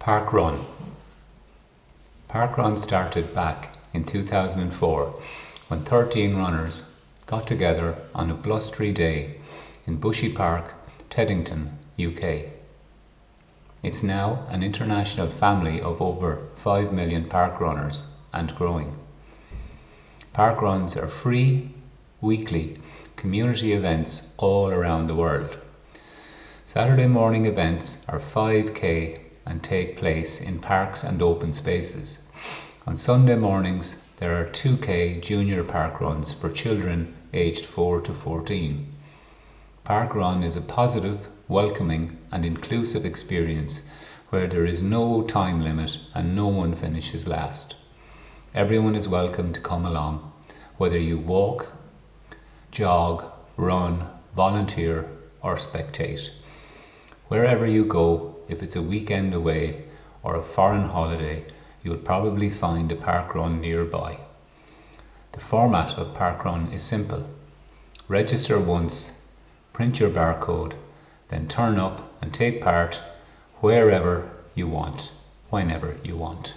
Parkrun. Park Run started back in 2004 when 13 runners got together on a blustery day in Bushy Park, Teddington, UK. It's now an international family of over 5 million park runners and growing. Park runs are free, weekly community events all around the world. Saturday morning events are 5k and take place in parks and open spaces. On Sunday mornings, there are 2k junior park runs for children aged 4 to 14. Parkrun is a positive, welcoming, and inclusive experience where there is no time limit and no one finishes last. Everyone is welcome to come along, whether you walk, jog, run, volunteer, or spectate. Wherever you go, if it's a weekend away or a foreign holiday, you'll probably find a parkrun nearby. The format of parkrun is simple. Register once, print your barcode, then turn up and take part wherever you want, whenever you want.